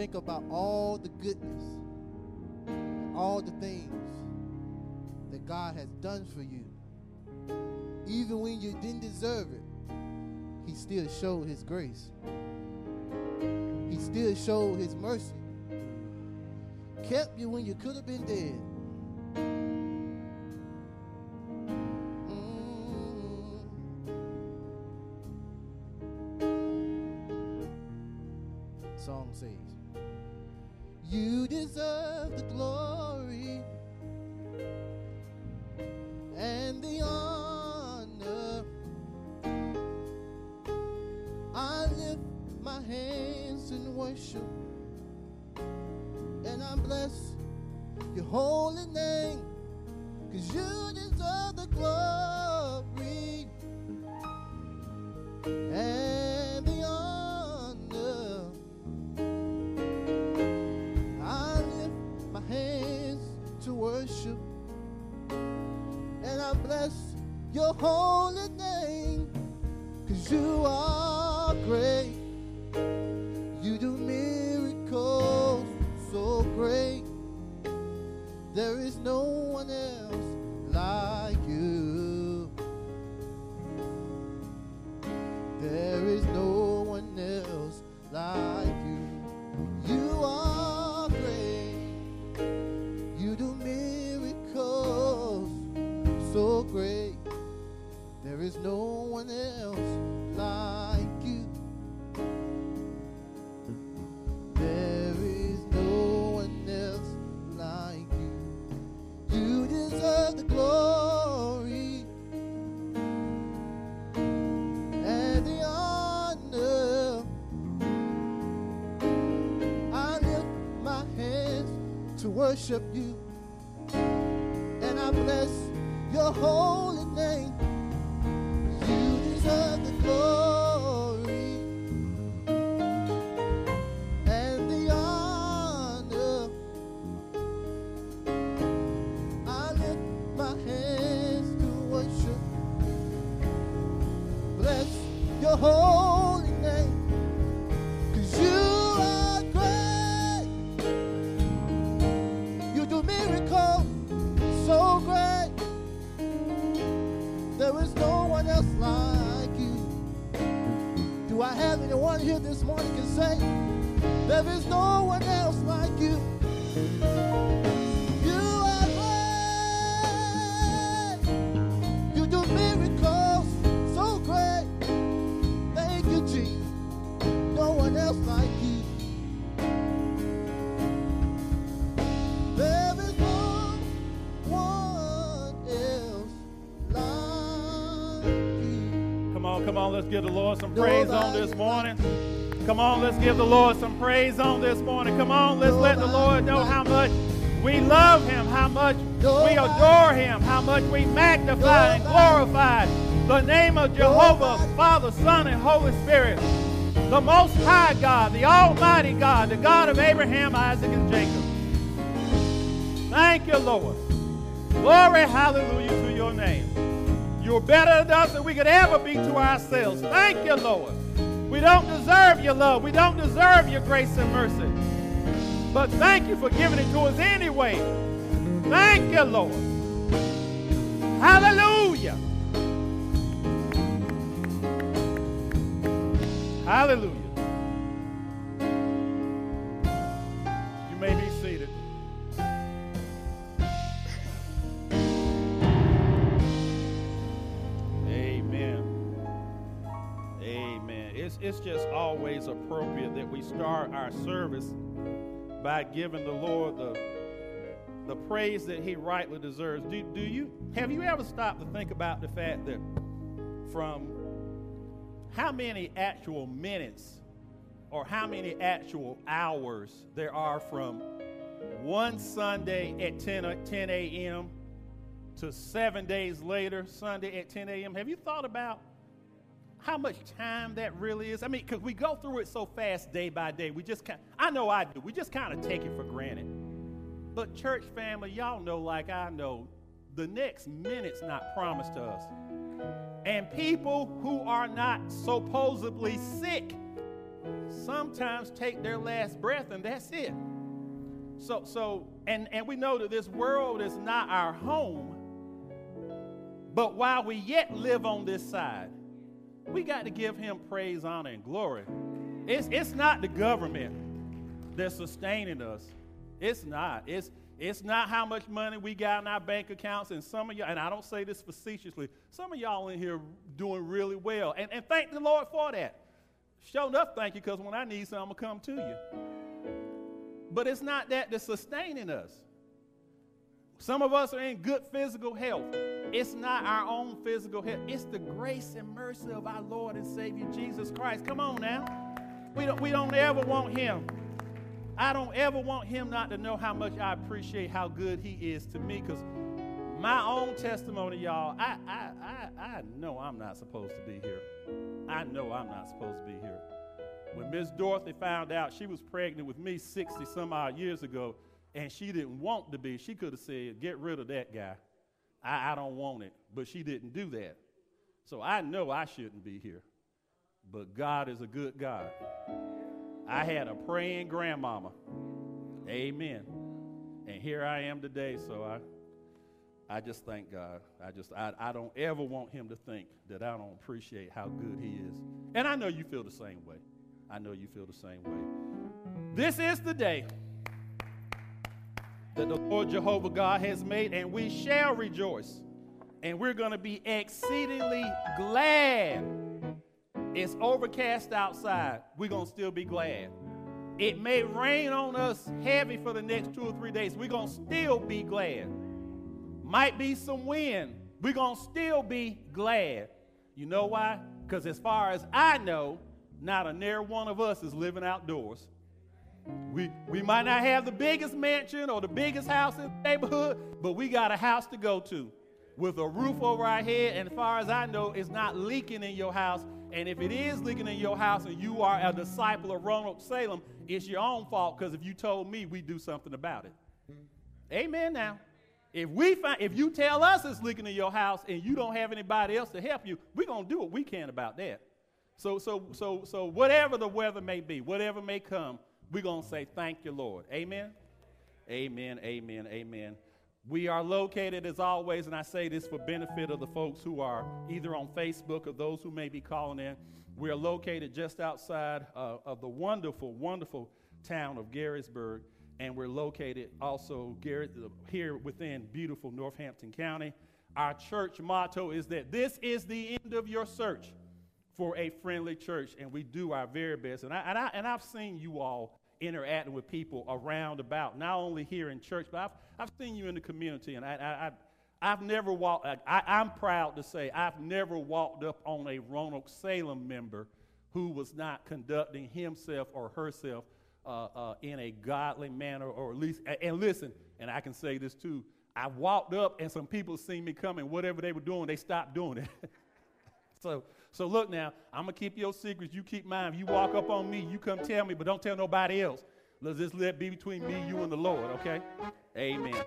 think about all the goodness, all the things that God has done for you, even when you didn't deserve it, He still showed His grace. He still showed His mercy. Kept you when you could have been dead. To worship you, and I bless your holy name. You deserve the glory here this morning can say, there is no one else like you? You give the Lord some praise on this morning. Come on, let's give the Lord some praise on this morning. Come on, let's let the Lord know how much we love him, how much we adore him, how much we magnify and glorify the name of Jehovah, Father, Son, and Holy Spirit. The Most High God, the Almighty God, the God of Abraham, Isaac, and Jacob. Thank you, Lord. Glory, hallelujah to your name. You're better than us than we could ever be to ourselves. Thank you, Lord. We don't deserve your love. We don't deserve your grace and mercy. But thank you for giving it to us anyway. Thank you, Lord. Hallelujah. Hallelujah. It's, it's just always appropriate that we start our service by giving the Lord the, the praise that he rightly deserves. Do, do you have you ever stopped to think about the fact that from how many actual minutes or how many actual hours there are from one Sunday at 10, o- 10 a.m. to seven days later, Sunday at 10 a.m. Have you thought about how much time that really is? I mean, because we go through it so fast day by day. We just kind I know I do. We just kind of take it for granted. But church family, y'all know like I know, the next minute's not promised to us. And people who are not supposedly sick sometimes take their last breath and that's it. So, so and, and we know that this world is not our home, but while we yet live on this side, we got to give him praise, honor, and glory. It's, it's not the government that's sustaining us. It's not. It's, it's not how much money we got in our bank accounts. And some of y'all, and I don't say this facetiously, some of y'all in here doing really well. And, and thank the Lord for that. Show enough thank you because when I need something, I'm going to come to you. But it's not that that's sustaining us. Some of us are in good physical health. It's not our own physical health, it's the grace and mercy of our Lord and Savior Jesus Christ. Come on now. We don't, we don't ever want Him. I don't ever want Him not to know how much I appreciate how good He is to me because my own testimony, y'all, I, I, I, I know I'm not supposed to be here. I know I'm not supposed to be here. When Miss Dorothy found out she was pregnant with me 60 some odd years ago, and she didn't want to be, she could have said, Get rid of that guy. I, I don't want it. But she didn't do that. So I know I shouldn't be here. But God is a good God. I had a praying grandmama. Amen. And here I am today, so I I just thank God. I just I, I don't ever want him to think that I don't appreciate how good he is. And I know you feel the same way. I know you feel the same way. This is the day that the Lord Jehovah God has made, and we shall rejoice. And we're going to be exceedingly glad. It's overcast outside. We're going to still be glad. It may rain on us heavy for the next two or three days. We're going to still be glad. Might be some wind. We're going to still be glad. You know why? Because as far as I know, not a near one of us is living outdoors. We, we might not have the biggest mansion or the biggest house in the neighborhood, but we got a house to go to with a roof over our head. And as far as I know, it's not leaking in your house. And if it is leaking in your house and you are a disciple of Roanoke Salem, it's your own fault because if you told me, we'd do something about it. Amen now. If we find if you tell us it's leaking in your house and you don't have anybody else to help you, we're gonna do what we can about that. So so so so whatever the weather may be, whatever may come, we're going to say, Thank you, Lord. Amen. Amen. Amen. Amen. We are located as always, and I say this for benefit of the folks who are either on Facebook or those who may be calling in. We are located just outside uh, of the wonderful, wonderful town of Garysburg, and we're located also here within beautiful Northampton County. Our church motto is that this is the end of your search for a friendly church, and we do our very best. And, I, and, I, and I've seen you all interacting with people around about, not only here in church, but I've, I've seen you in the community, and I, I, have never walked, I, I'm proud to say, I've never walked up on a Roanoke Salem member who was not conducting himself or herself uh, uh, in a godly manner, or at least, and listen, and I can say this too, I walked up and some people seen me coming, whatever they were doing, they stopped doing it. so, so look now, I'm gonna keep your secrets. You keep mine. If you walk up on me, you come tell me, but don't tell nobody else. Let's just let be between me, you, and the Lord. Okay? Amen.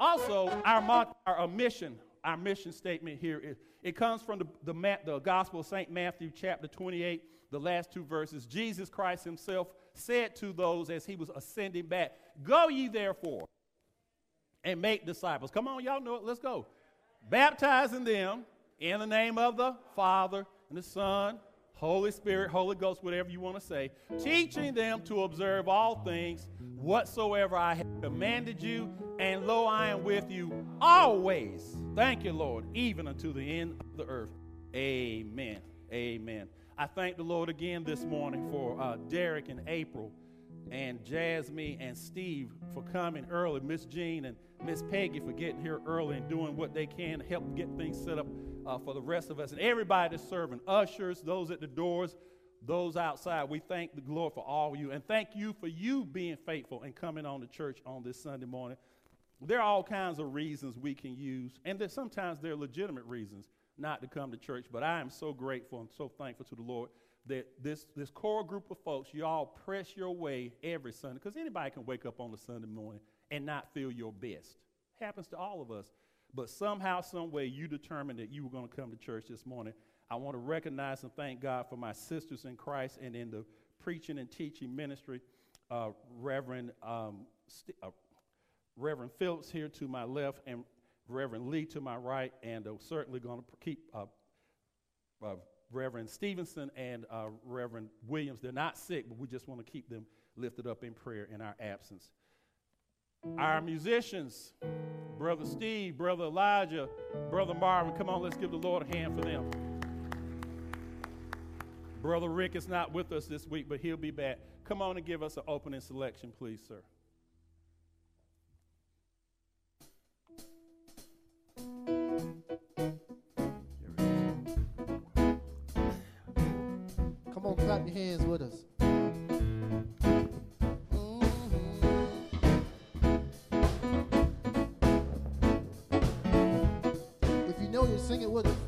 Also, our our uh, mission, our mission statement here is it comes from the, the, the Gospel of St. Matthew, chapter 28, the last two verses. Jesus Christ himself said to those as he was ascending back, Go ye therefore and make disciples. Come on, y'all know it. Let's go. Baptizing them in the name of the Father and the Son, Holy Spirit, Holy Ghost, whatever you want to say, teaching them to observe all things whatsoever I have commanded you, and lo, I am with you always. Thank you, Lord, even unto the end of the earth. Amen. Amen. I thank the Lord again this morning for uh, Derek and April and Jasmine and Steve for coming early, Miss Jean and Miss Peggy for getting here early and doing what they can to help get things set up uh, for the rest of us and everybody that's serving ushers, those at the doors, those outside. We thank the Lord for all of you and thank you for you being faithful and coming on to church on this Sunday morning. There are all kinds of reasons we can use, and that sometimes they're legitimate reasons not to come to church. But I am so grateful and so thankful to the Lord that this, this core group of folks, you all press your way every Sunday, because anybody can wake up on a Sunday morning and not feel your best. Happens to all of us. But somehow, some way, you determined that you were going to come to church this morning. I want to recognize and thank God for my sisters in Christ and in the preaching and teaching ministry. Uh, Reverend um, St- uh, Reverend Phillips here to my left, and Reverend Lee to my right, and uh, certainly going to keep uh, uh, Reverend Stevenson and uh, Reverend Williams. They're not sick, but we just want to keep them lifted up in prayer in our absence. Our musicians, Brother Steve, Brother Elijah, Brother Marvin, come on, let's give the Lord a hand for them. Brother Rick is not with us this week, but he'll be back. Come on and give us an opening selection, please, sir. Come on, clap your hands with us. It us.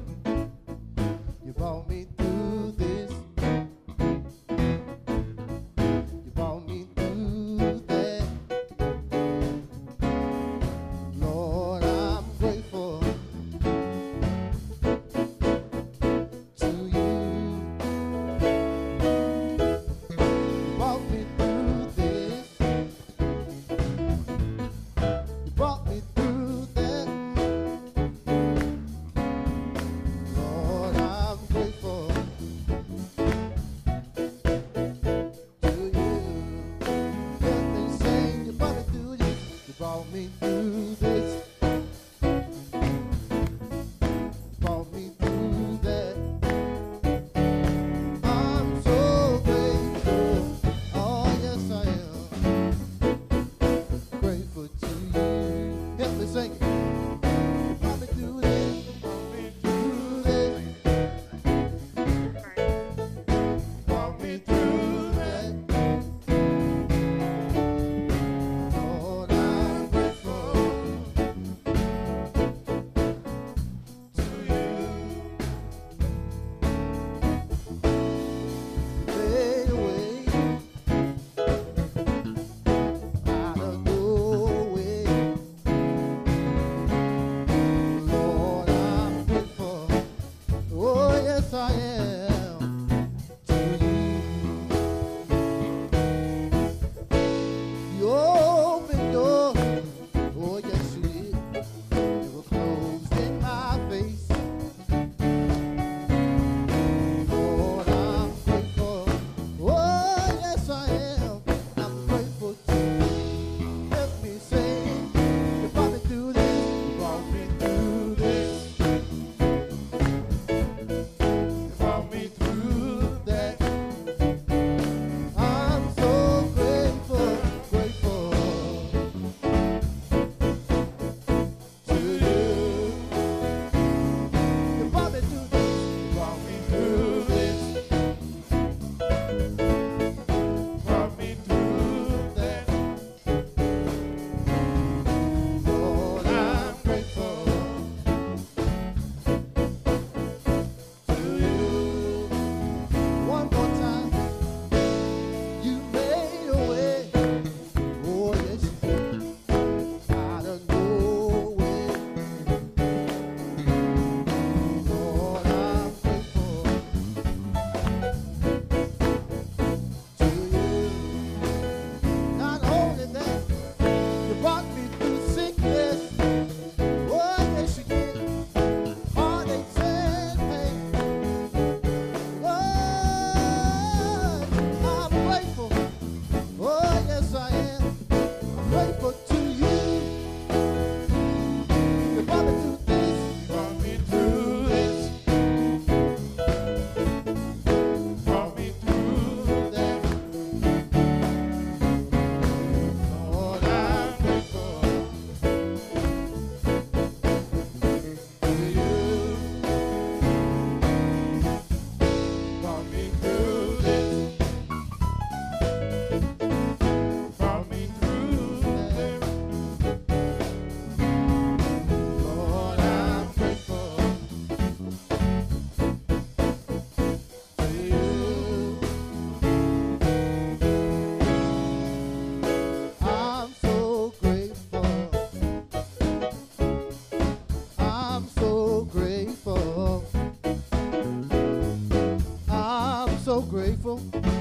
So grateful.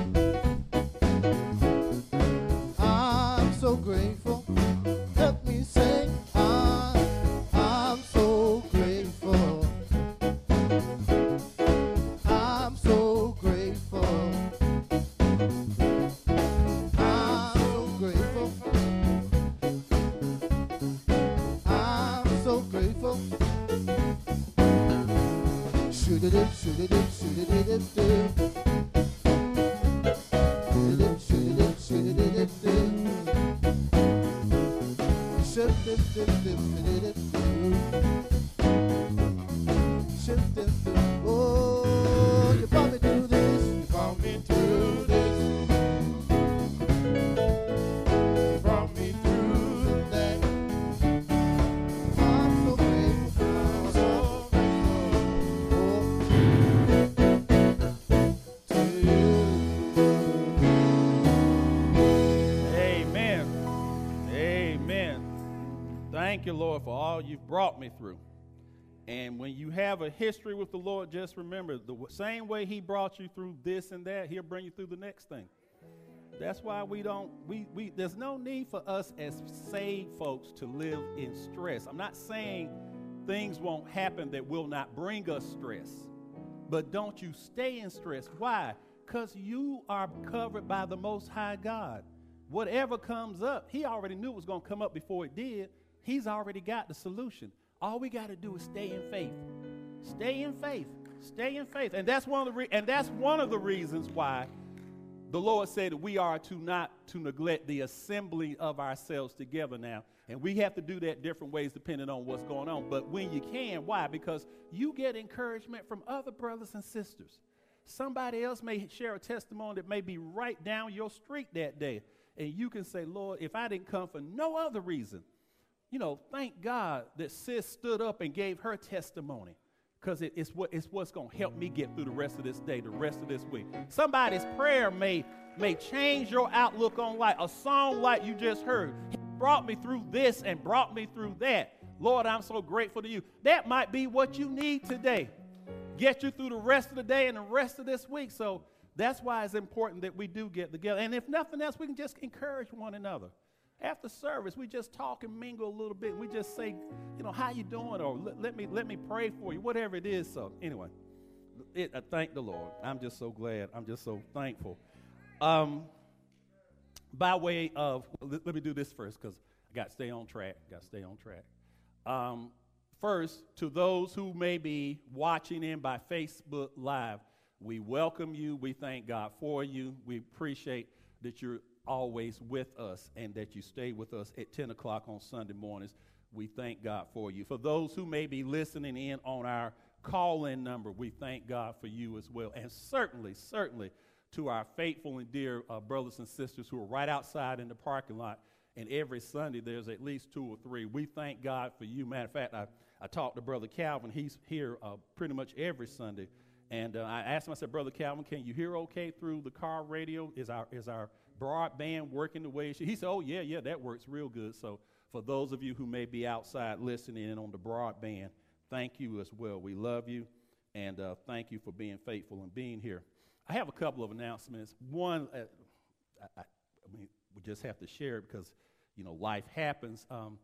You, Lord, for all you've brought me through. And when you have a history with the Lord, just remember the same way He brought you through this and that, He'll bring you through the next thing. That's why we don't, we, we, there's no need for us as saved folks to live in stress. I'm not saying things won't happen that will not bring us stress, but don't you stay in stress. Why? Because you are covered by the Most High God. Whatever comes up, He already knew it was going to come up before it did. He's already got the solution. All we got to do is stay in faith. Stay in faith. Stay in faith. And that's one of the re- and that's one of the reasons why the Lord said that we are to not to neglect the assembly of ourselves together now. And we have to do that different ways depending on what's going on. But when you can, why? Because you get encouragement from other brothers and sisters. Somebody else may share a testimony that may be right down your street that day. And you can say, Lord, if I didn't come for no other reason, you know, thank God that sis stood up and gave her testimony because it, it's, what, it's what's going to help me get through the rest of this day, the rest of this week. Somebody's prayer may, may change your outlook on life. A song like you just heard he brought me through this and brought me through that. Lord, I'm so grateful to you. That might be what you need today. Get you through the rest of the day and the rest of this week. So that's why it's important that we do get together. And if nothing else, we can just encourage one another. After service, we just talk and mingle a little bit. We just say, you know, how you doing? Or let, me let me pray for you, whatever it is. So anyway, it, I thank the Lord. I'm just so glad. I'm just so thankful. Um, by way of, let, let me do this first because I got to stay on track. Got to stay on track. Um, first, to those who may be watching in by Facebook Live, we welcome you. We thank God for you. We appreciate that you're always with us and that you stay with us at 10 o'clock on Sunday mornings. We thank God for you. For those who may be listening in on our call in number, we thank God for you as well. And certainly, certainly to our faithful and dear uh, brothers and sisters who are right outside in the parking lot. And every Sunday there's at least two or three. We thank God for you. Matter of fact, I, I talked to Brother Calvin. He's here uh, pretty much every Sunday. And uh, I asked him, I said, Brother Calvin, can you hear okay through the car radio? Is our, is our broadband working the way it should? He said, Oh, yeah, yeah, that works real good. So for those of you who may be outside listening in on the broadband, thank you as well. We love you, and uh, thank you for being faithful and being here. I have a couple of announcements. One, uh, I, I, mean, we just have to share it because, you know, life happens. Um,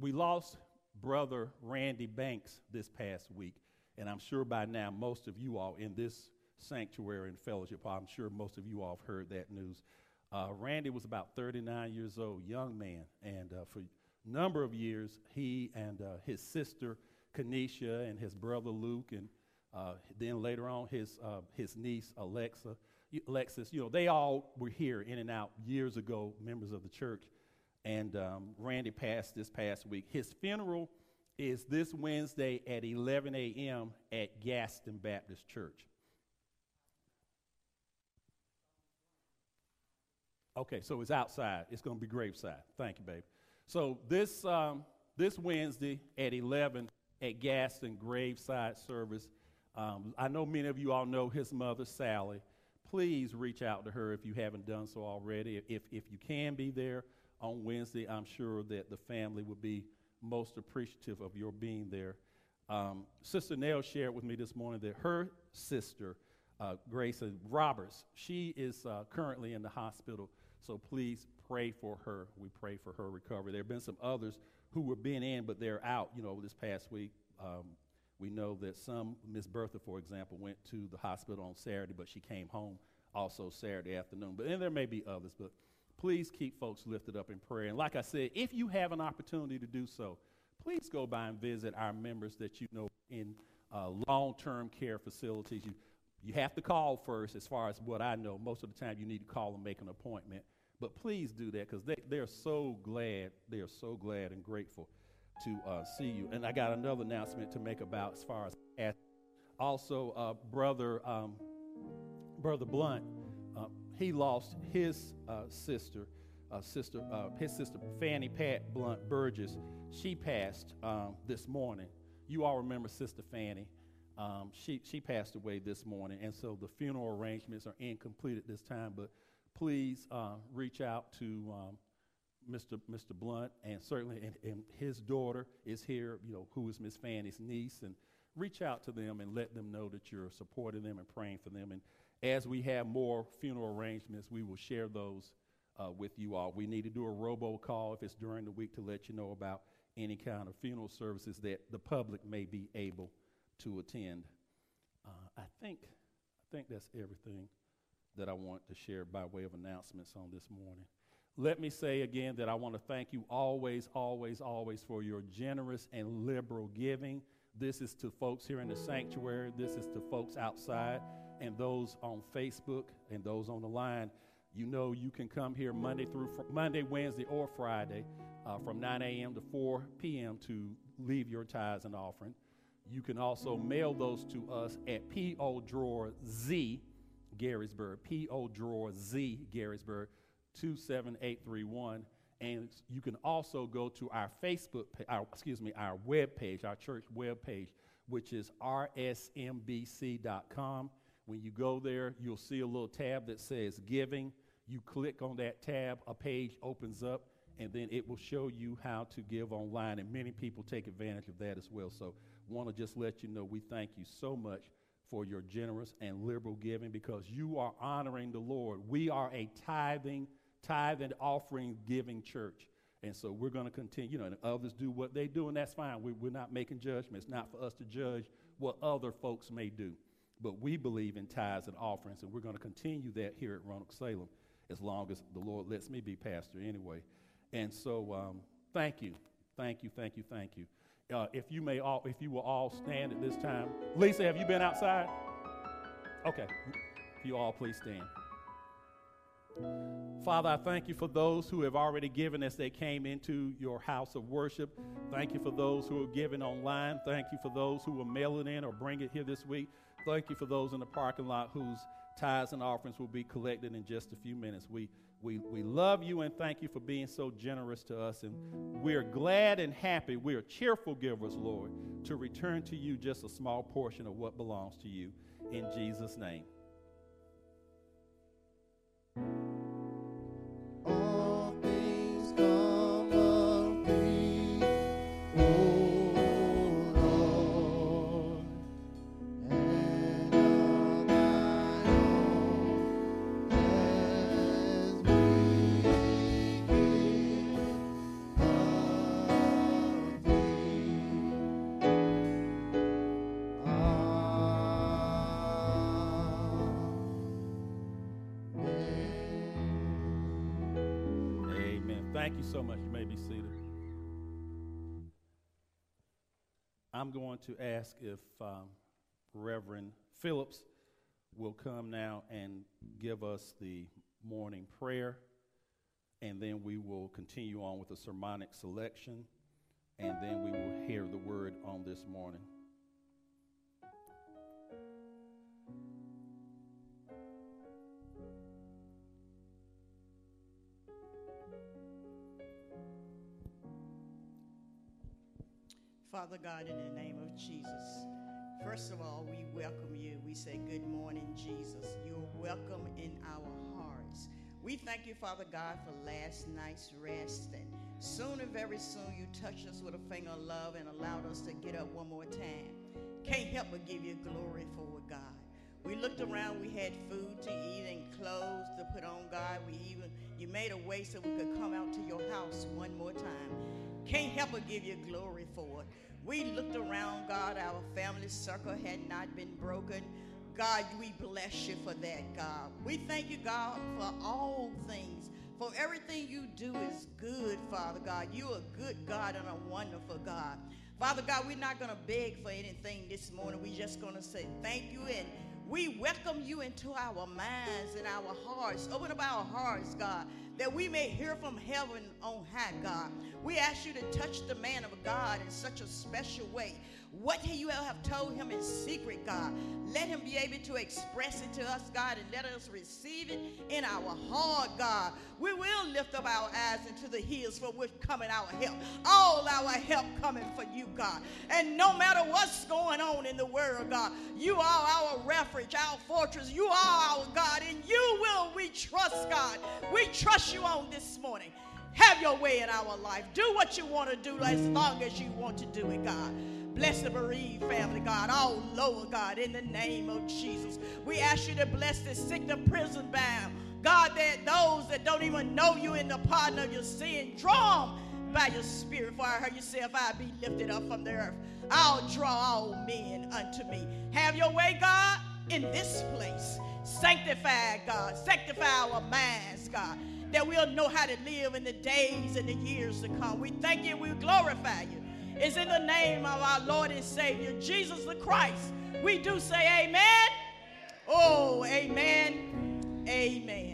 we lost Brother Randy Banks this past week, and I'm sure by now most of you all in this sanctuary and fellowship, I'm sure most of you all have heard that news. Uh, Randy was about 39 years old, young man, and uh, for a number of years, he and uh, his sister Kenesha and his brother Luke, and uh, then later on his uh, his niece Alexa, Alexis, you know, they all were here in and out years ago, members of the church. And um, Randy passed this past week. His funeral is this Wednesday at 11 a.m. at Gaston Baptist Church. Okay, so it's outside. It's going to be graveside. Thank you, baby. So this um, this Wednesday at 11 at Gaston Graveside service. Um, I know many of you all know his mother, Sally. Please reach out to her if you haven't done so already. If, if you can be there on Wednesday, I'm sure that the family would be most appreciative of your being there. Um, sister Nell shared with me this morning that her sister, uh, Grace Roberts, she is uh, currently in the hospital. So please pray for her. We pray for her recovery. There have been some others who were being in, but they're out. You know, this past week, um, we know that some, Miss Bertha, for example, went to the hospital on Saturday, but she came home also Saturday afternoon. But then there may be others, but please keep folks lifted up in prayer. And like I said, if you have an opportunity to do so, please go by and visit our members that you know in uh, long-term care facilities. You you have to call first, as far as what I know. Most of the time, you need to call and make an appointment. But please do that because they, they're so glad, they are so glad and grateful to uh, see you. And I got another announcement to make about as far as also uh, brother um, brother Blunt. He lost his uh, sister, uh, sister uh, his sister Fanny Pat Blunt Burgess. She passed um, this morning. You all remember Sister Fanny. Um, she, she passed away this morning, and so the funeral arrangements are incomplete at this time. But please uh, reach out to um, Mr. Mr. Blunt, and certainly and, and, his daughter is here, you know, who is Miss Fanny's niece, and reach out to them and let them know that you're supporting them and praying for them. And as we have more funeral arrangements, we will share those uh, with you all. We need to do a robocall if it's during the week to let you know about any kind of funeral services that the public may be able to attend. Uh, I think I think that's everything that I want to share by way of announcements on this morning. Let me say again that I want to thank you always, always, always for your generous and liberal giving. This is to folks here in the sanctuary, this is to folks outside, and those on Facebook and those on the line. You know you can come here Monday through fr- Monday, Wednesday, or Friday uh, from 9 a.m. to 4 p.m. to leave your tithes and offering. You can also mail those to us at P.O. Drawer Z, Garysburg, P.O. Drawer Z, Garysburg, 27831. And you can also go to our Facebook, our, excuse me, our web page, our church web page, which is rsmbc.com. When you go there, you'll see a little tab that says Giving. You click on that tab, a page opens up, and then it will show you how to give online. And many people take advantage of that as well. So, want to just let you know we thank you so much for your generous and liberal giving because you are honoring the Lord. We are a tithing tithe and offering giving church. And so we're going to continue, you know, and others do what they do, and that's fine. We, we're not making judgments. Not for us to judge what other folks may do. But we believe in tithes and offerings, and we're going to continue that here at Roanoke Salem as long as the Lord lets me be pastor anyway. And so um, thank you, thank you, thank you, thank you. Uh, if you may all, if you will all stand at this time. Lisa, have you been outside? Okay. If you all please stand. Father, I thank you for those who have already given as they came into your house of worship. Thank you for those who are giving online. Thank you for those who will mail it in or bring it here this week. Thank you for those in the parking lot whose tithes and offerings will be collected in just a few minutes. We, we, we love you and thank you for being so generous to us. And we're glad and happy. We are cheerful givers, Lord, to return to you just a small portion of what belongs to you. In Jesus' name. So much. You may be seated. I'm going to ask if um, Reverend Phillips will come now and give us the morning prayer, and then we will continue on with the sermonic selection, and then we will hear the word on this morning. Father God, in the name of Jesus, first of all, we welcome you. We say, Good morning, Jesus. You're welcome in our hearts. We thank you, Father God, for last night's rest. And sooner, very soon, you touched us with a finger of love and allowed us to get up one more time. Can't help but give you glory for it, God. We looked around, we had food to eat and clothes to put on, God. We even You made a way so we could come out to your house one more time. Can't help but give you glory for it. We looked around, God, our family circle had not been broken. God, we bless you for that, God. We thank you, God, for all things. For everything you do is good, Father God. You're a good God and a wonderful God. Father God, we're not going to beg for anything this morning. We're just going to say thank you and we welcome you into our minds and our hearts. Open up our hearts, God, that we may hear from heaven on high, God. We ask you to touch the man of God in such a special way. What you have told him in secret, God, let him be able to express it to us, God, and let us receive it in our heart, God. We will lift up our eyes into the hills for which coming our help. All our help coming for you, God. And no matter what's going on in the world, God, you are our refuge, our fortress. You are our God, and you will we trust, God. We trust you on this morning. Have your way in our life. Do what you want to do as long as you want to do it, God. Bless the bereaved family, God, oh, all lower, God, in the name of Jesus. We ask you to bless the sick, the prison bound. God, that those that don't even know you in the pardon of your sin, draw them by your spirit. For I heard you say, if I be lifted up from the earth, I'll draw all men unto me. Have your way, God, in this place. Sanctify, God. Sanctify our minds, God that we'll know how to live in the days and the years to come. We thank you, we glorify you. It's in the name of our Lord and Savior, Jesus the Christ. We do say amen. Oh, amen. Amen.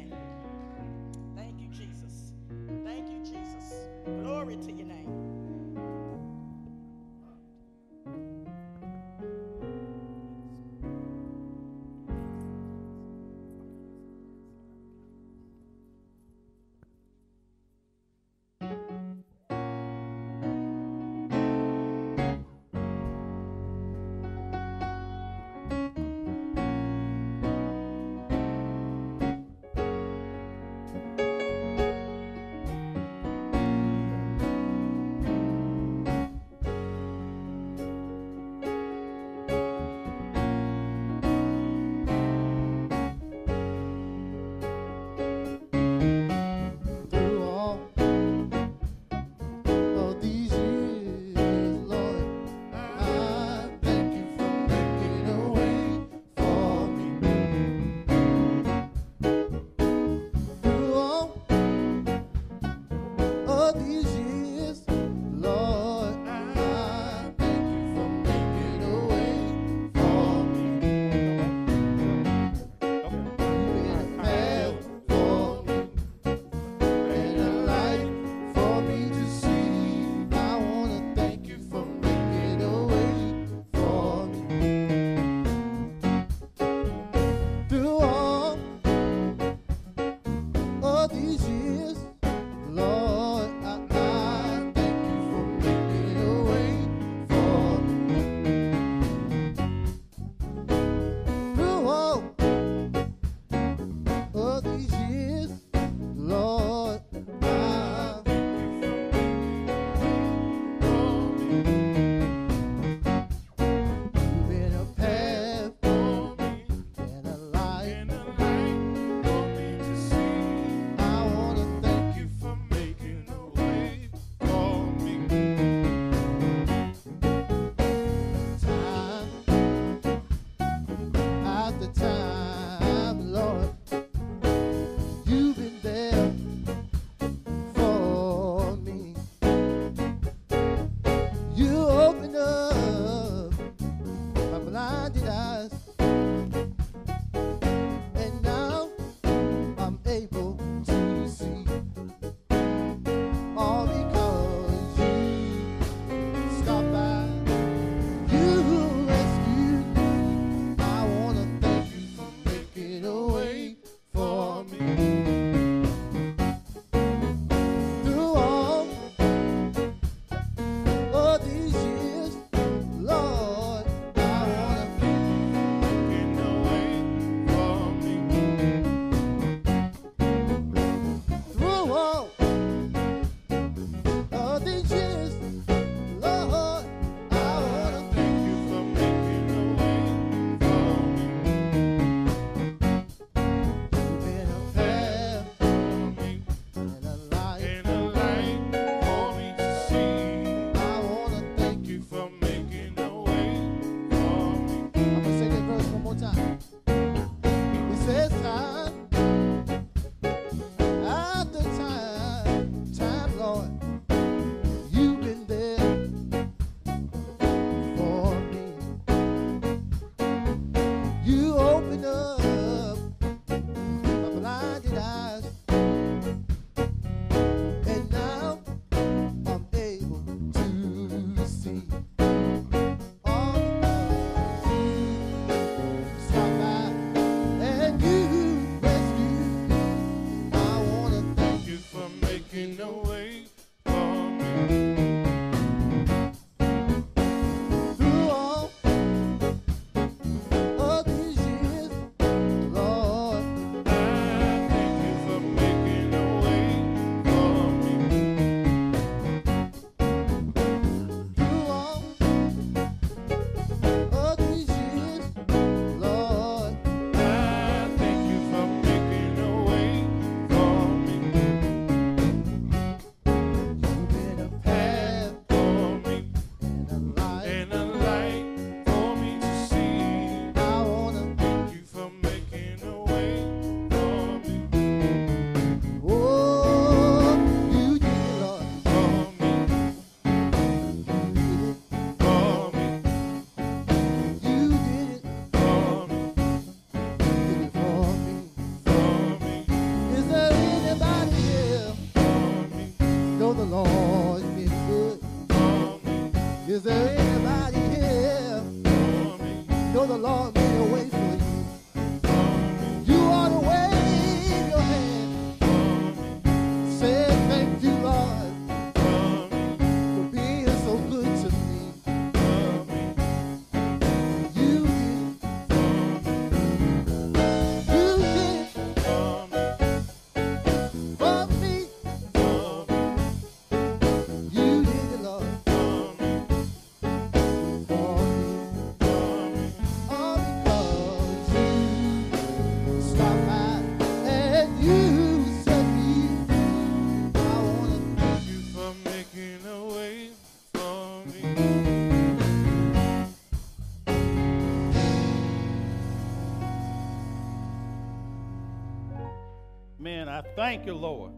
I thank you, Lord,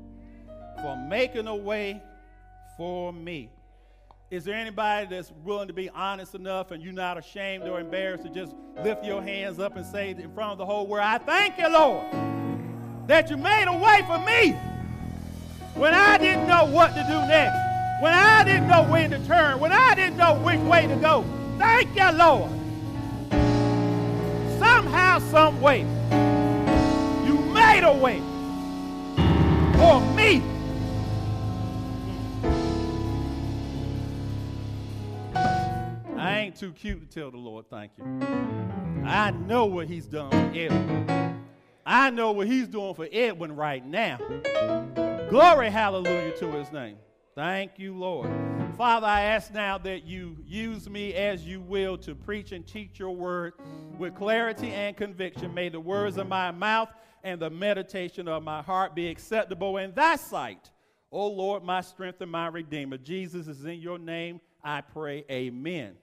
for making a way for me. Is there anybody that's willing to be honest enough and you're not ashamed or embarrassed to just lift your hands up and say in front of the whole world, I thank you, Lord, that you made a way for me when I didn't know what to do next, when I didn't know when to turn, when I didn't know which way to go. Thank you, Lord. Somehow, some way, you made a way I ain't too cute to tell the Lord thank you. I know what he's done for Edwin. I know what he's doing for Edwin right now. Glory, hallelujah to his name. Thank you, Lord. Father, I ask now that you use me as you will to preach and teach your word with clarity and conviction. May the words of my mouth and the meditation of my heart be acceptable in thy sight. O Lord, my strength and my redeemer. Jesus is in your name. I pray, amen.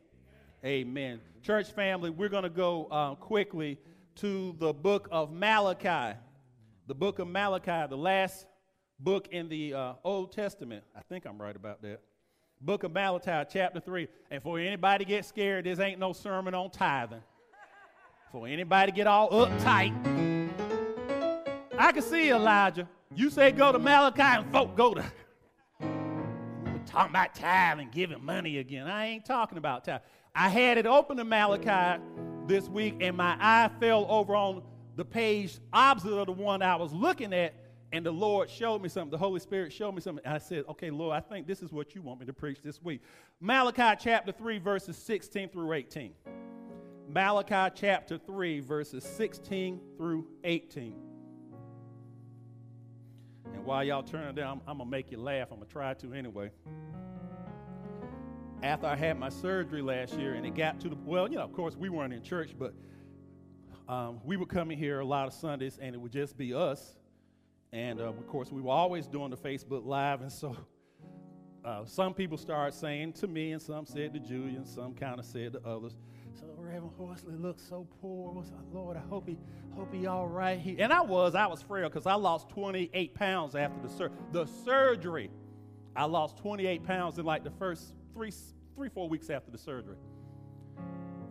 Amen. Church family, we're going to go uh, quickly to the book of Malachi. The book of Malachi, the last book in the uh, Old Testament. I think I'm right about that. Book of Malachi, chapter 3. And for anybody get scared, this ain't no sermon on tithing. For anybody get all uptight, I can see Elijah. You say go to Malachi and folk go to. We're talking about tithing, giving money again. I ain't talking about tithing. I had it open to Malachi this week, and my eye fell over on the page opposite of the one I was looking at, and the Lord showed me something. The Holy Spirit showed me something. And I said, Okay, Lord, I think this is what you want me to preach this week. Malachi chapter 3, verses 16 through 18. Malachi chapter 3, verses 16 through 18. And while y'all turn it down, I'm, I'm going to make you laugh. I'm going to try to anyway. After I had my surgery last year, and it got to the, well, you know, of course, we weren't in church, but um, we would come in here a lot of Sundays, and it would just be us. And uh, of course, we were always doing the Facebook Live, and so uh, some people started saying to me, and some said to Julian, some kind of said to others, "So Reverend Horsley looks so poor. What's Lord? I hope he, hope he all right." He, and I was, I was frail because I lost 28 pounds after the sur- the surgery. I lost 28 pounds in like the first three, three, four weeks after the surgery.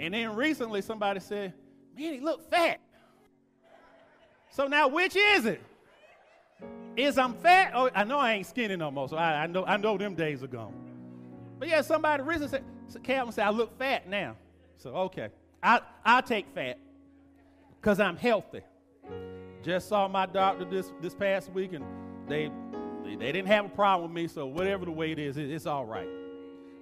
And then recently, somebody said, "Man, he looked fat." So now, which is it? Is I'm fat? Oh, I know I ain't skinny no more, so I, I know I know them days are gone. But yeah, somebody recently said, Calvin said, I look fat now. So okay, I I'll take fat because I'm healthy. Just saw my doctor this this past week, and they They, they didn't have a problem with me, so whatever the way it is, it, it's all right.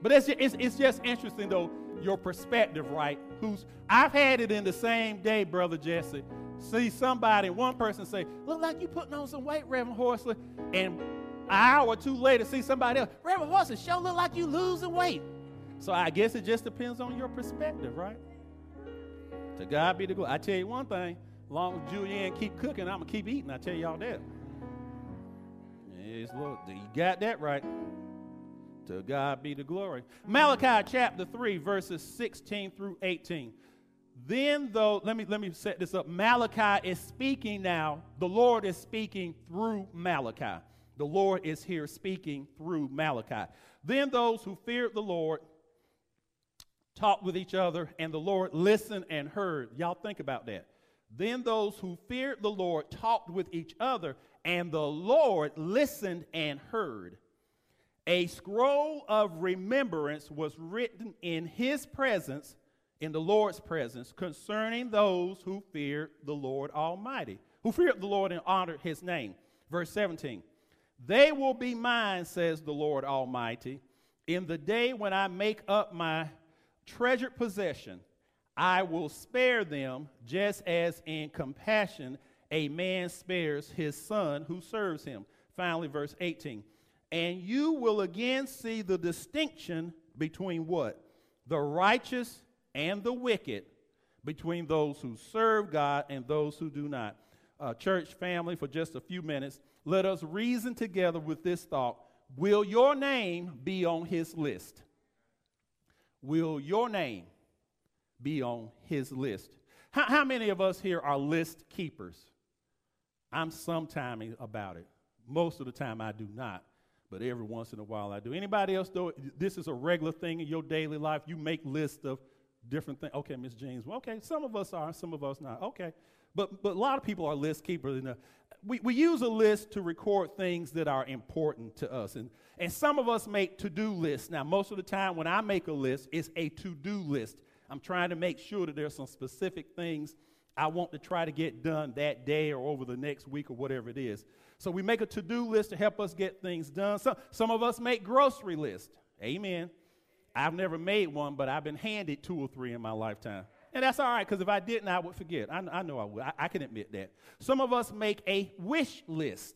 But it's, it's, it's just interesting, though, your perspective, right? Who's I've had it in the same day, Brother Jesse. See somebody, one person say, Look like you putting on some weight, Reverend Horsley. And an hour or two later, see somebody else, Reverend Horsley, sure look like you losing weight. So I guess it just depends on your perspective, right? To God be the glory. I tell you one thing, long as Julianne keep cooking, I'm gonna keep eating. I tell y'all that. Yes, Lord. You got that right. To God be the glory. Malachi chapter 3, verses 16 through 18. Then, though, let me let me set this up. Malachi is speaking now. The Lord is speaking through Malachi. The Lord is here speaking through Malachi. Then those who feared the Lord talked with each other, and the Lord listened and heard. Y'all think about that. Then those who feared the Lord talked with each other, and the Lord listened and heard. A scroll of remembrance was written in his presence, in the Lord's presence, concerning those who feared the Lord Almighty, who feared the Lord and honored his name. Verse 17 They will be mine, says the Lord Almighty, in the day when I make up my treasured possession. I will spare them just as in compassion a man spares his son who serves him. Finally, verse 18. And you will again see the distinction between what? The righteous and the wicked, between those who serve God and those who do not. Uh, church family, for just a few minutes, let us reason together with this thought Will your name be on his list? Will your name be on his list? How, how many of us here are list keepers? I'm sometime about it. Most of the time I do not, but every once in a while I do. Anybody else though? This is a regular thing in your daily life. You make lists of different things. Okay, Miss James. Well, okay, some of us are, some of us not. Okay, but but a lot of people are list keepers. And we we use a list to record things that are important to us, and and some of us make to do lists. Now, most of the time when I make a list, it's a to do list. I'm trying to make sure that there's some specific things I want to try to get done that day or over the next week or whatever it is. So we make a to do list to help us get things done. Some, some of us make grocery lists. Amen. I've never made one, but I've been handed two or three in my lifetime. And that's all right, because if I didn't, I would forget. I, I know I would. I, I can admit that. Some of us make a wish list.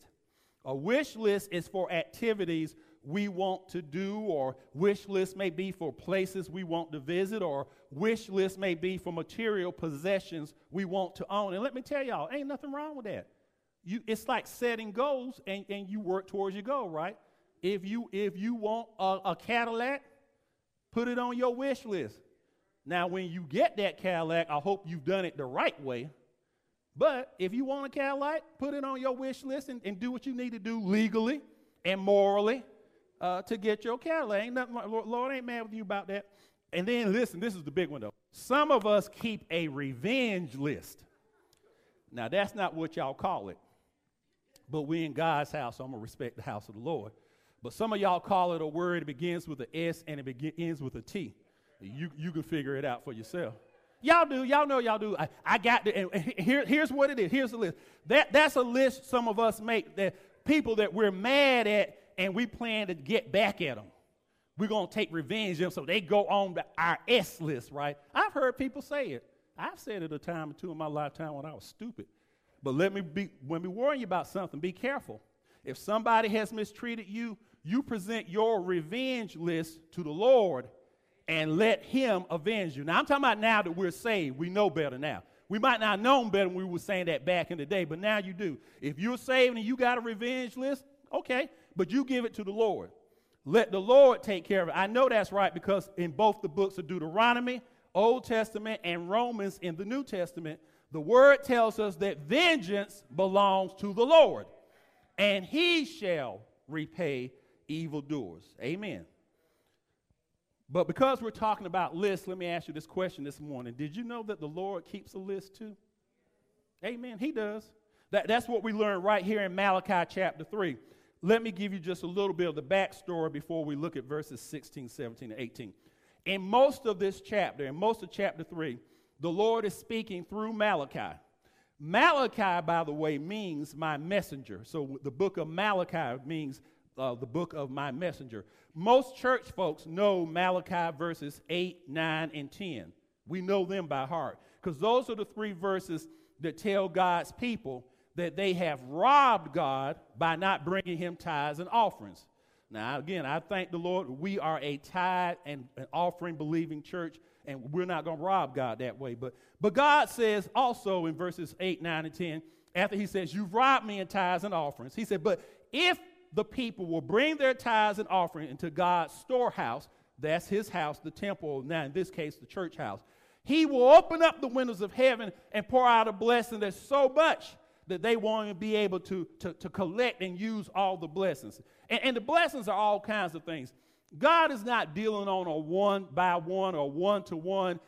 A wish list is for activities we want to do, or wish list may be for places we want to visit, or wish list may be for material possessions we want to own. And let me tell y'all, ain't nothing wrong with that. You, it's like setting goals and, and you work towards your goal, right? If you if you want a, a Cadillac, put it on your wish list. Now, when you get that Cadillac, I hope you've done it the right way. But if you want a Cadillac, put it on your wish list and, and do what you need to do legally and morally uh, to get your Cadillac. Ain't nothing, Lord ain't mad with you about that. And then listen, this is the big one though. Some of us keep a revenge list. Now that's not what y'all call it. But we in God's house, so I'm gonna respect the house of the Lord. But some of y'all call it a word that begins with an S and it begins with a T. You, you can figure it out for yourself. Y'all do. Y'all know y'all do. I, I got the, and here, here's what it is. Here's the list. That, that's a list some of us make that people that we're mad at and we plan to get back at them. We're going to take revenge them so they go on the, our S list, right? I've heard people say it. I've said it a time or two in my lifetime when I was stupid. But let me be, when we warn you about something, be careful. If somebody has mistreated you, you present your revenge list to the Lord and let Him avenge you. Now, I'm talking about now that we're saved. We know better now. We might not have known better when we were saying that back in the day, but now you do. If you're saved and you got a revenge list, okay, but you give it to the Lord. Let the Lord take care of it. I know that's right because in both the books of Deuteronomy, Old Testament, and Romans in the New Testament, the word tells us that vengeance belongs to the Lord, and he shall repay evildoers. Amen. But because we're talking about lists, let me ask you this question this morning. Did you know that the Lord keeps a list too? Amen. He does. That, that's what we learn right here in Malachi chapter 3 let me give you just a little bit of the backstory before we look at verses 16, 17, and 18. In most of this chapter, in most of chapter 3, the Lord is speaking through Malachi. Malachi, by the way, means my messenger. So the book of Malachi means uh, the book of my messenger. Most church folks know Malachi verses 8, 9, and 10. We know them by heart because those are the three verses that tell God's people that they have robbed God by not bringing him tithes and offerings. Now, again, I thank the Lord. We are a tithe and an offering believing church, and we're not going to rob God that way. But, but God says also in verses 8, 9, and 10, after he says, You've robbed me in tithes and offerings, he said, But if the people will bring their tithes and offering into God's storehouse, that's his house, the temple, now in this case, the church house, he will open up the windows of heaven and pour out a blessing that's so much that they won't be able to, to, to collect and use all the blessings. And, and the blessings are all kinds of things. God is not dealing on a one by one or one to one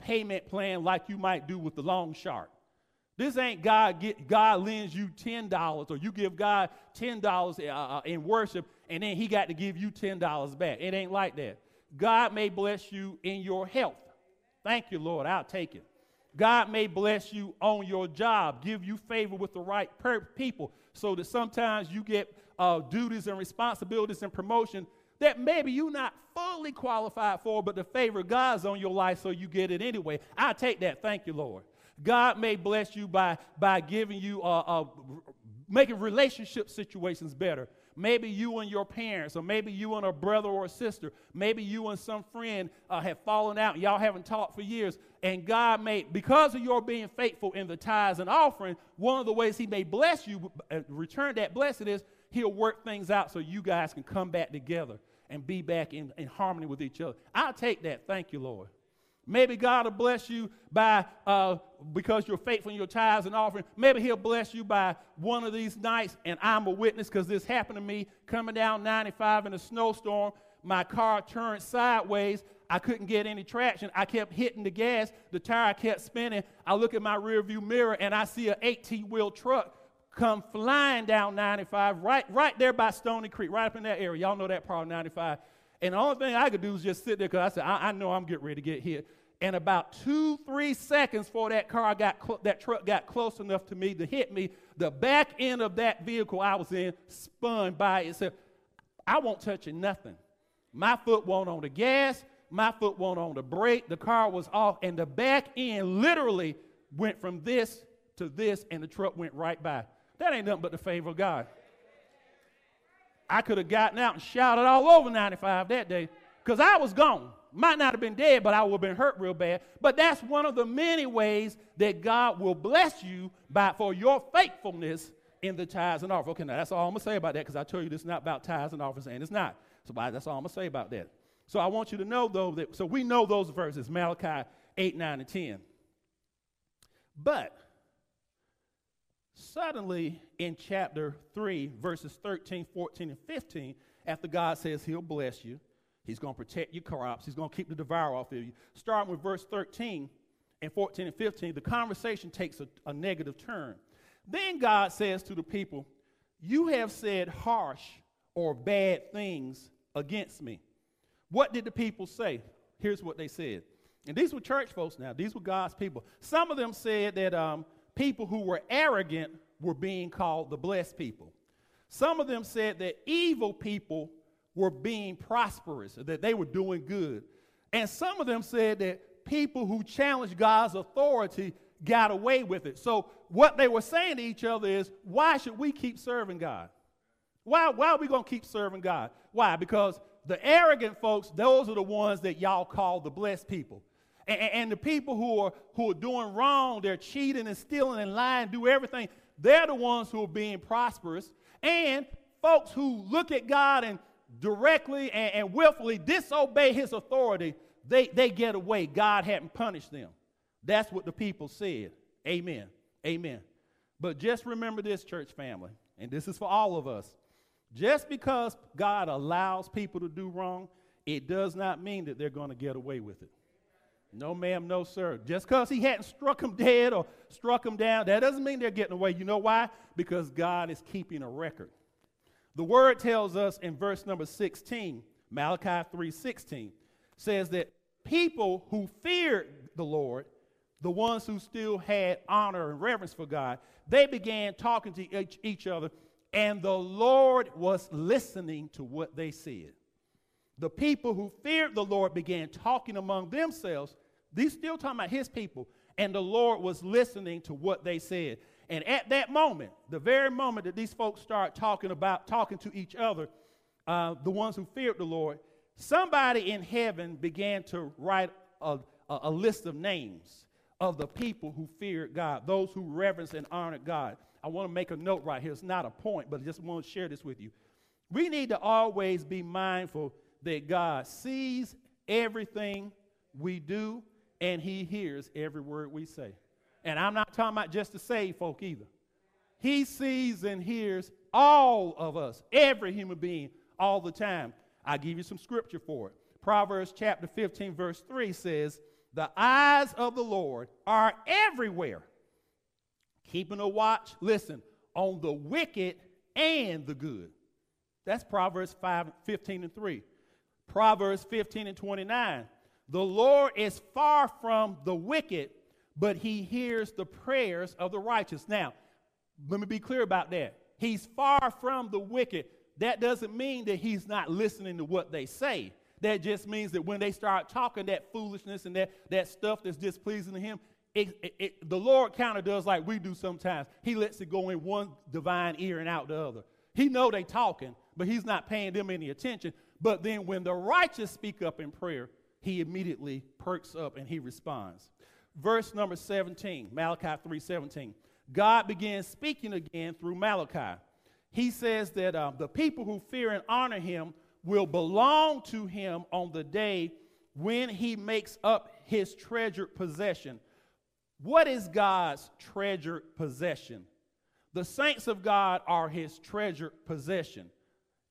payment plan like you might do with the long shark. This ain't God get God lends you ten dollars or you give God ten dollars uh, uh, in worship and then He got to give you ten dollars back. It ain't like that. God may bless you in your health. Thank you, Lord. I'll take it. God may bless you on your job, give you favor with the right per- people, so that sometimes you get uh, duties and responsibilities and promotion that maybe you're not fully qualified for, but the favor of God's on your life, so you get it anyway. I take that. Thank you, Lord. God may bless you by, by giving you, uh, uh, making relationship situations better. Maybe you and your parents, or maybe you and a brother or a sister, maybe you and some friend uh, have fallen out. Y'all haven't talked for years. And God may, because of your being faithful in the tithes and offering, one of the ways He may bless you, uh, return that blessing is He'll work things out so you guys can come back together and be back in, in harmony with each other. I'll take that. Thank you, Lord. Maybe God will bless you by, uh, because you're faithful in your tithes and offering. Maybe He'll bless you by one of these nights, and I'm a witness because this happened to me coming down 95 in a snowstorm. My car turned sideways. I couldn't get any traction. I kept hitting the gas. The tire kept spinning. I look at my rearview mirror and I see an 18 wheel truck come flying down 95 right, right there by Stony Creek, right up in that area. Y'all know that part of 95. And the only thing I could do was just sit there because I said, I, I, know I'm getting ready to get hit. And about two, three seconds before that car got, cl- that truck got close enough to me to hit me, the back end of that vehicle I was in spun by itself. I won't touch it, nothing. My foot won't on the gas, my foot won't on the brake. The car was off, and the back end literally went from this to this, and the truck went right by. That ain't nothing but the favor of God. I could have gotten out and shouted all over 95 that day because I was gone. Might not have been dead, but I would have been hurt real bad. But that's one of the many ways that God will bless you by for your faithfulness in the tithes and offers. Okay, now that's all I'm gonna say about that because I told you this is not about tithes and offers, and it's not. So that's all I'm gonna say about that. So I want you to know though that so we know those verses, Malachi 8, 9, and 10. But suddenly in chapter 3, verses 13, 14, and 15, after God says he'll bless you, he's going to protect your crops, he's going to keep the devourer off of you. Starting with verse 13 and 14 and 15, the conversation takes a, a negative turn. Then God says to the people, You have said harsh or bad things against me. What did the people say? Here's what they said. And these were church folks now, these were God's people. Some of them said that um, people who were arrogant were being called the blessed people. Some of them said that evil people were being prosperous, that they were doing good. And some of them said that people who challenged God's authority got away with it. So what they were saying to each other is, why should we keep serving God? Why, why are we going to keep serving God? Why? Because the arrogant folks, those are the ones that y'all call the blessed people. And, and, the people who are, who are doing wrong, they're cheating and stealing and lying, do everything, they're the ones who are being prosperous. And folks who look at God and directly and, and willfully disobey his authority, they, they get away. God hadn't punished them. That's what the people said. Amen. Amen. But just remember this, church family, and this is for all of us. Just because God allows people to do wrong, it does not mean that they're going to get away with it. No, ma'am, no, sir. Just because he hadn't struck them dead or struck them down, that doesn't mean they're getting away. You know why? Because God is keeping a record. The word tells us in verse number 16, Malachi 3:16, says that people who feared the Lord the ones who still had honor and reverence for God, they began talking to each, each other, and the Lord was listening to what they said. The people who feared the Lord began talking among themselves. These still talking about his people, and the Lord was listening to what they said. And at that moment, the very moment that these folks start talking about talking to each other, uh, the ones who feared the Lord, somebody in heaven began to write a, a, a list of names of the people who feared God, those who reverenced and honored God. I want to make a note right here. It's not a point, but I just want to share this with you. We need to always be mindful that God sees everything we do and he hears every word we say. And I'm not talking about just the saved folk either. He sees and hears all of us, every human being, all the time. I give you some scripture for it. Proverbs chapter 15, verse 3 says, The eyes of the Lord are everywhere, keeping a watch, listen, on the wicked and the good. That's Proverbs 5, 15 and 3. Proverbs 15 and 29. The Lord is far from the wicked, but he hears the prayers of the righteous. Now, let me be clear about that. He's far from the wicked. That doesn't mean that he's not listening to what they say. That just means that when they start talking that foolishness and that, that stuff that's displeasing to him, it, it, it, the Lord kind of does like we do sometimes. He lets it go in one divine ear and out the other. He know they talking, but he's not paying them any attention. But then when the righteous speak up in prayer, he immediately perks up and he responds. Verse number 17, Malachi 3:17. God begins speaking again through Malachi. He says that uh, the people who fear and honor him will belong to him on the day when he makes up his treasured possession. What is God's treasured possession? The saints of God are his treasured possession.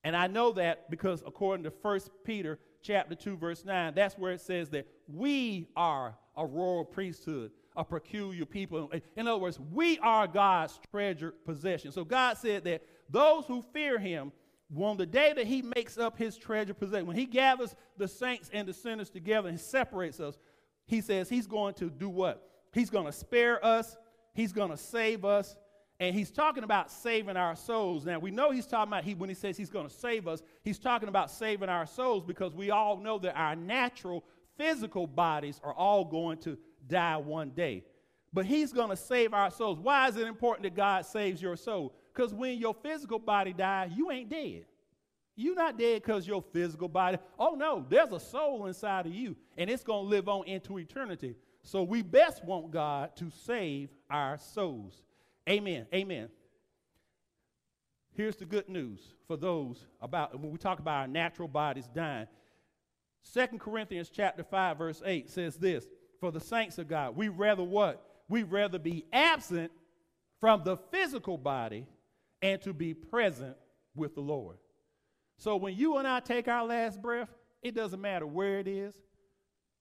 And I know that because according to 1 Peter chapter 2 verse 9, that's where it says that we are a royal priesthood, a peculiar people. In other words, we are God's treasured possession. So God said that those who fear him, on the day that he makes up his treasure possession, when he gathers the saints and the sinners together and separates us, he says he's going to do what? He's going to spare us, he's going to save us, and he's talking about saving our souls. Now, we know he's talking about, he, when he says he's going to save us, he's talking about saving our souls because we all know that our natural physical bodies are all going to die one day. But he's going to save our souls. Why is it important that God saves your soul? Because when your physical body dies, you ain't dead. You're not dead because your physical body. Oh, no, there's a soul inside of you, and it's going to live on into eternity. So we best want God to save our souls. Amen. Amen. Here's the good news for those about when we talk about our natural bodies dying. Second Corinthians chapter 5, verse 8 says this for the saints of God. We rather what? We rather be absent from the physical body and to be present with the Lord. So when you and I take our last breath, it doesn't matter where it is.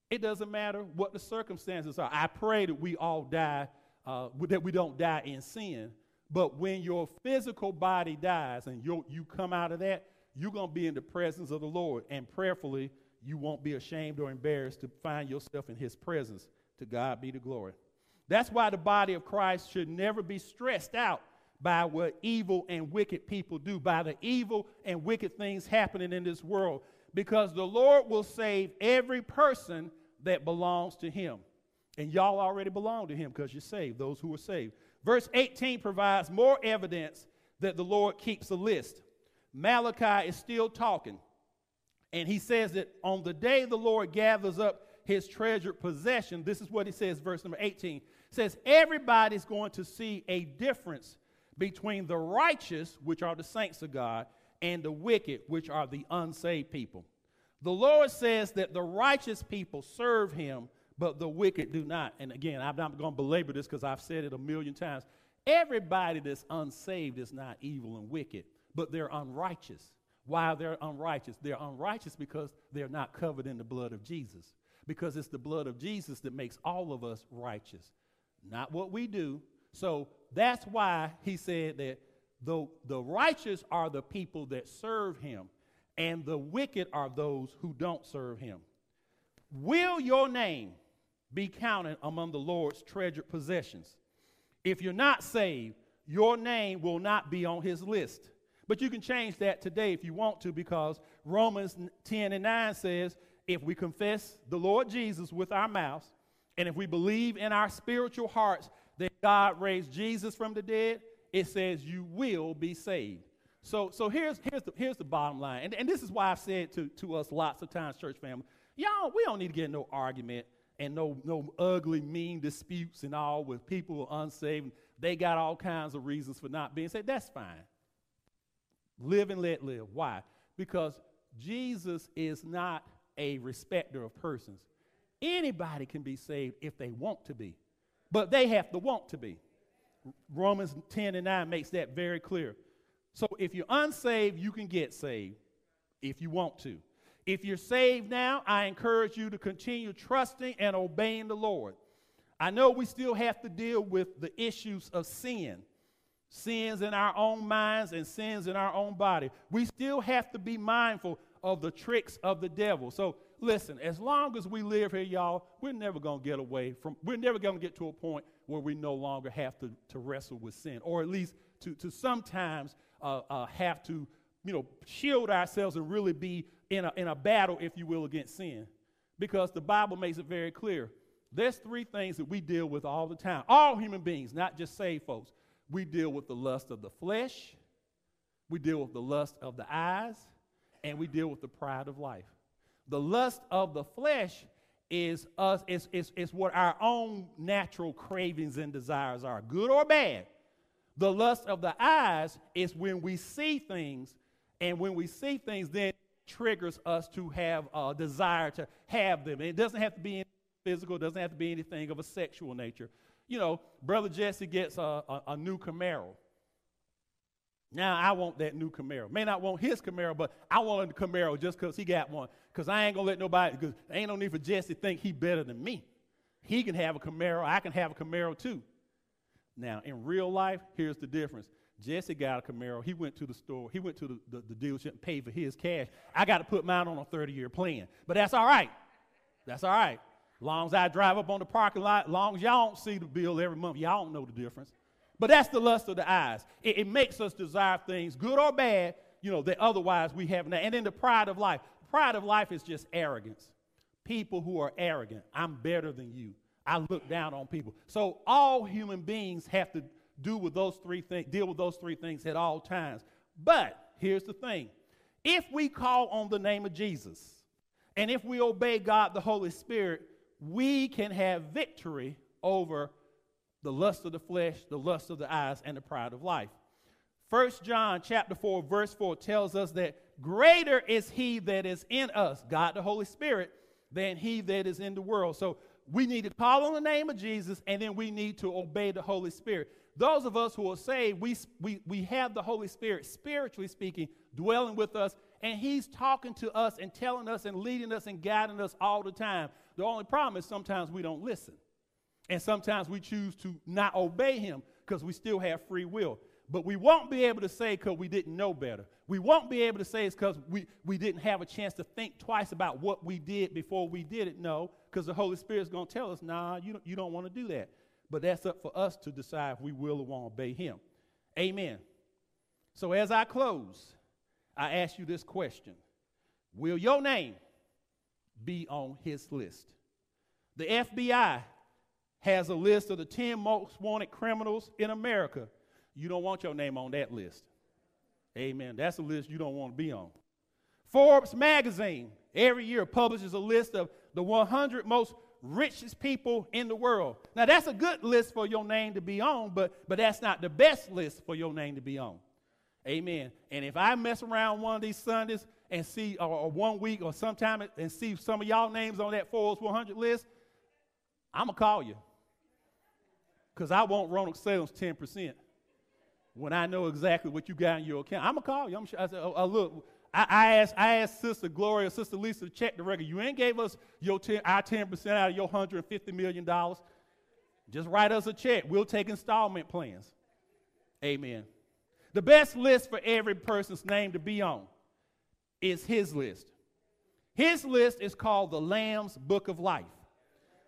It doesn't matter what the circumstances are. I pray that we all die uh, that we don't die in sin. But when your physical body dies and you you come out of that, you're going to be in the presence of the Lord. And prayerfully, you won't be ashamed or embarrassed to find yourself in his presence. To God be the glory. That's why the body of Christ should never be stressed out by what evil and wicked people do, by the evil and wicked things happening in this world, because the Lord will save every person that belongs to him. And y'all already belong to him because you're saved, those who are saved. Verse 18 provides more evidence that the Lord keeps a list. Malachi is still talking. And he says that on the day the Lord gathers up his treasured possession, this is what he says, verse number 18 says, Everybody's going to see a difference between the righteous, which are the saints of God, and the wicked, which are the unsaved people. The Lord says that the righteous people serve him but the wicked do not. And again, I'm not going to belabor this because I've said it a million times. Everybody that's unsaved is not evil and wicked, but they're unrighteous. Why they're unrighteous? They're unrighteous because they're not covered in the blood of Jesus. Because it's the blood of Jesus that makes all of us righteous, not what we do. So that's why he said that the, the righteous are the people that serve him, and the wicked are those who don't serve him. Will your name be counted among the Lord's treasured possessions. If you're not saved, your name will not be on his list. But you can change that today if you want to, because Romans 10 and 9 says, if we confess the Lord Jesus with our mouths, and if we believe in our spiritual hearts that God raised Jesus from the dead, it says you will be saved. So, so here's, here's, the, here's the bottom line. And, and this is why I've said to, to us lots of times, church family, y'all, we don't need to get no argument and no, no ugly, mean disputes and all with people who are unsaved. They got all kinds of reasons for not being saved. That's fine. Live and let live. Why? Because Jesus is not a respecter of persons. Anybody can be saved if they want to be, but they have to want to be. Romans 10 and 9 makes that very clear. So if you're unsaved, you can get saved if you want to. If you're saved now, I encourage you to continue trusting and obeying the Lord. I know we still have to deal with the issues of sin, sins in our own minds and sins in our own body. We still have to be mindful of the tricks of the devil. So listen, as long as we live here, y'all, we're never going to get away from, we're never going to get to a point where we no longer have to, to wrestle with sin, or at least to, to sometimes uh, uh, have to, you know, shield ourselves and really be in a, in a battle, if you will, against sin. Because the Bible makes it very clear. There's three things that we deal with all the time. All human beings, not just saved folks. We deal with the lust of the flesh, we deal with the lust of the eyes, and we deal with the pride of life. The lust of the flesh is us it's, is, is what our own natural cravings and desires are, good or bad. The lust of the eyes is when we see things, and when we see things, then triggers us to have a desire to have them. And it doesn't have to be physical, it doesn't have to be anything of a sexual nature. You know, Brother Jesse gets a, a, a new Camaro. Now I want that new Camaro. May not want his Camaro, but I want a Camaro just because he got one. Because I ain't gonna let nobody, because ain't no need for Jesse to think he better than me. He can have a Camaro, I can have a Camaro too. Now, in real life, here's the difference. Jesse got a Camaro. He went to the store. He went to the, the, the dealership and paid for his cash. I got to put mine on a 30 year plan. But that's all right. That's all right. Long as I drive up on the parking lot, long as y'all don't see the bill every month, y'all don't know the difference. But that's the lust of the eyes. It, it makes us desire things, good or bad, you know, that otherwise we haven't. And then the pride of life. Pride of life is just arrogance. People who are arrogant. I'm better than you. I look down on people. So all human beings have to do with those three things, deal with those three things at all times. But here's the thing. If we call on the name of Jesus, and if we obey God the Holy Spirit, we can have victory over the lust of the flesh, the lust of the eyes, and the pride of life. First John chapter 4, verse 4 tells us that greater is he that is in us, God the Holy Spirit, than he that is in the world. So we need to call on the name of Jesus, and then we need to obey the Holy Spirit. Those of us who are saved, we, we, we have the Holy Spirit, spiritually speaking, dwelling with us, and He's talking to us and telling us and leading us and guiding us all the time. The only problem is sometimes we don't listen. And sometimes we choose to not obey him because we still have free will. But we won't be able to say because we didn't know better. We won't be able to say it's because we, we didn't have a chance to think twice about what we did before we did it. No, because the Holy Spirit's going to tell us, nah, you don't, you don't want to do that. But that's up for us to decide if we will or won't obey him. Amen. So as I close, I ask you this question Will your name be on his list? The FBI has a list of the 10 most wanted criminals in America. You don't want your name on that list. Amen. That's a list you don't want to be on. Forbes magazine every year publishes a list of the 100 most richest people in the world. Now that's a good list for your name to be on, but but that's not the best list for your name to be on. Amen. And if I mess around one of these Sundays and see, or, or one week or sometime and see some of y'all names on that Forbes 100 list, I'm gonna call you because I want Roanoke Salem's 10% when I know exactly what you got in your account. I'm going to call you. I'm sure. I said, oh, oh, look, I, I, asked, I asked Sister Gloria, Sister Lisa to check the record. You ain't gave us your 10, our 10% out of your $150 million. Just write us a check. We'll take installment plans. Amen. The best list for every person's name to be on is his list. His list is called the Lamb's Book of Life.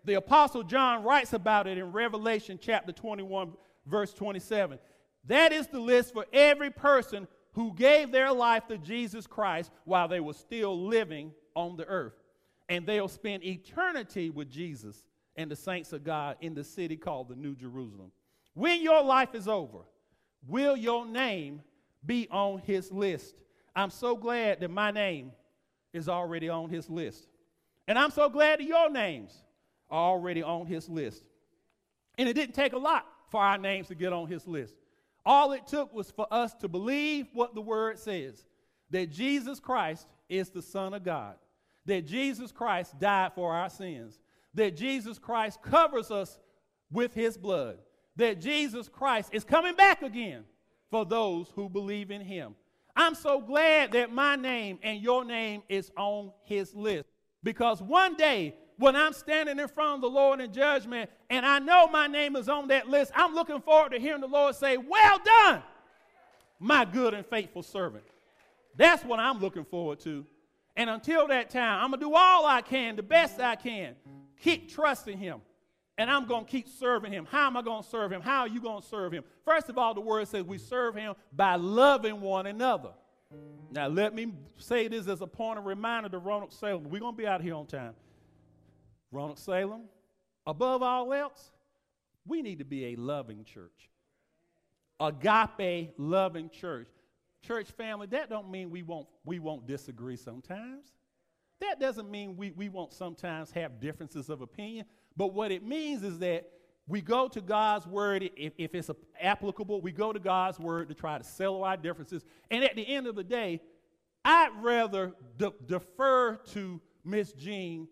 The Apostle John writes about it in Revelation chapter 21, verse 27. That is the list for every person who gave their life to Jesus Christ while they were still living on the earth. And they'll spend eternity with Jesus and the saints of God in the city called the New Jerusalem. When your life is over, will your name be on his list? I'm so glad that my name is already on his list. And I'm so glad that your names are already on his list. And it didn't take a lot for our names to get on his list. All it took was for us to believe what the word says that Jesus Christ is the Son of God, that Jesus Christ died for our sins, that Jesus Christ covers us with his blood, that Jesus Christ is coming back again for those who believe in him. I'm so glad that my name and your name is on his list because one day when I'm standing in front of the Lord in judgment and I know my name is on that list, I'm looking forward to hearing the Lord say, Well done, my good and faithful servant. That's what I'm looking forward to. And until that time, I'm going to do all I can, the best I can. Keep trusting Him. And I'm going to keep serving Him. How am I going to serve Him? How are you going to serve Him? First of all, the word says we serve Him by loving one another. Now, let me say this as a point of reminder to Roanoke Salem. We're going to be out here on time. Roanoke Salem, above all else, we need to be a loving church. Agape loving church. Church family, that don't mean we won't, we won't disagree sometimes. That doesn't mean we, we won't sometimes have differences of opinion. But what it means is that we go to God's word, if, if it's applicable, we go to God's word to try to settle our differences. And at the end of the day, I'd rather de- defer to Miss Jean